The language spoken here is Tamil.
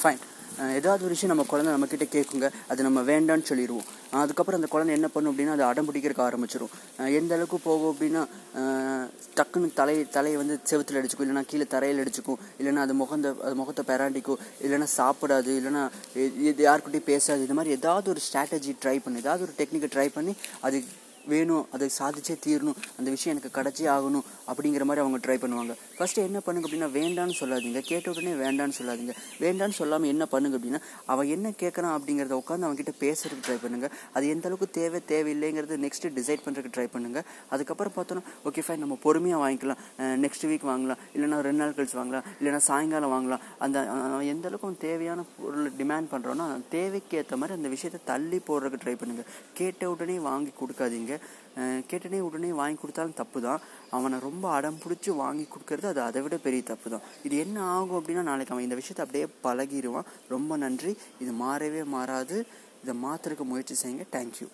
ஃபைன் ஏதாவது ஒரு விஷயம் நம்ம குழந்தை நம்மக்கிட்ட கேட்குங்க அது நம்ம வேண்டான்னு சொல்லிடுவோம் அதுக்கப்புறம் அந்த குழந்தை என்ன பண்ணும் அப்படின்னா அது அடம் பிடிக்கிறதுக்கு ஆரம்பிச்சிடும் எந்த அளவுக்கு போகும் அப்படின்னா டக்குன்னு தலை தலையை வந்து செவத்தில் அடிச்சுக்கும் இல்லைன்னா கீழே தரையில் அடிச்சுக்கும் இல்லைன்னா அது முகந்த அது முகத்தை பெராண்டிக்கும் இல்லைன்னா சாப்பிடாது இல்லைன்னா இது யாருக்கிட்டையும் பேசாது இது மாதிரி ஏதாவது ஒரு ஸ்ட்ராட்டஜி ட்ரை பண்ணி ஏதாவது ஒரு டெக்னிக்கை ட்ரை பண்ணி அது வேணும் அதை சாதிச்சே தீரணும் அந்த விஷயம் எனக்கு கிடச்சே ஆகணும் அப்படிங்கிற மாதிரி அவங்க ட்ரை பண்ணுவாங்க. ஃபஸ்ட்டு என்ன பண்ணுங்க அப்படின்னா வேண்டான்னு சொல்லாதீங்க. கேட்ட உடனே வேண்டான்னு சொல்லாதீங்க. வேண்டான்னு சொல்லாமல் என்ன பண்ணுங்க அப்படின்னா அவன் என்ன கேட்குறான் அப்படிங்கிறத உட்காந்து அவங்ககிட்ட பேசுறதுக்கு ட்ரை பண்ணுங்க. அது எந்த அளவுக்கு தேவை தேவையில்லைங்கிறது நெக்ஸ்ட் டிசைட் பண்ணுறதுக்கு ட்ரை பண்ணுங்க. அதுக்கப்புறம் பார்த்தோன்னா ஓகே ஃபைன் நம்ம பொறுமையாக வாங்கிக்கலாம். நெக்ஸ்ட் வீக் வாங்கலாம். இல்லைன்னா ரெண்டு நாள் கழிச்சு வாங்கலாம். இல்லைன்னா சாயங்காலம் வாங்கலாம். அந்த எந்த அளவுக்கு அவன் தேவையான பொருள் டிமாண்ட் பண்ணுறோன்னா தேவைக்கு ஏற்ற மாதிரி அந்த விஷயத்தை தள்ளி போடுறதுக்கு ட்ரை பண்ணுங்க. கேட்ட உடனே வாங்கி கொடுக்காதீங்க. அஹ், கேட்டனே உடனே வாங்கி கொடுத்தாலும் தப்பு தான் அவனை ரொம்ப அடம் பிடிச்சி வாங்கி கொடுக்கறது அது அதை விட பெரிய தப்பு தான் இது என்ன ஆகும் அப்படின்னா நாளைக்கு அவன் இந்த விஷயத்தை அப்படியே பழகிடுவான் ரொம்ப நன்றி. இது மாறவே மாறாது. இதை மாற்றுறதுக்கு முயற்சி செய்யுங்க. தேங்க்யூ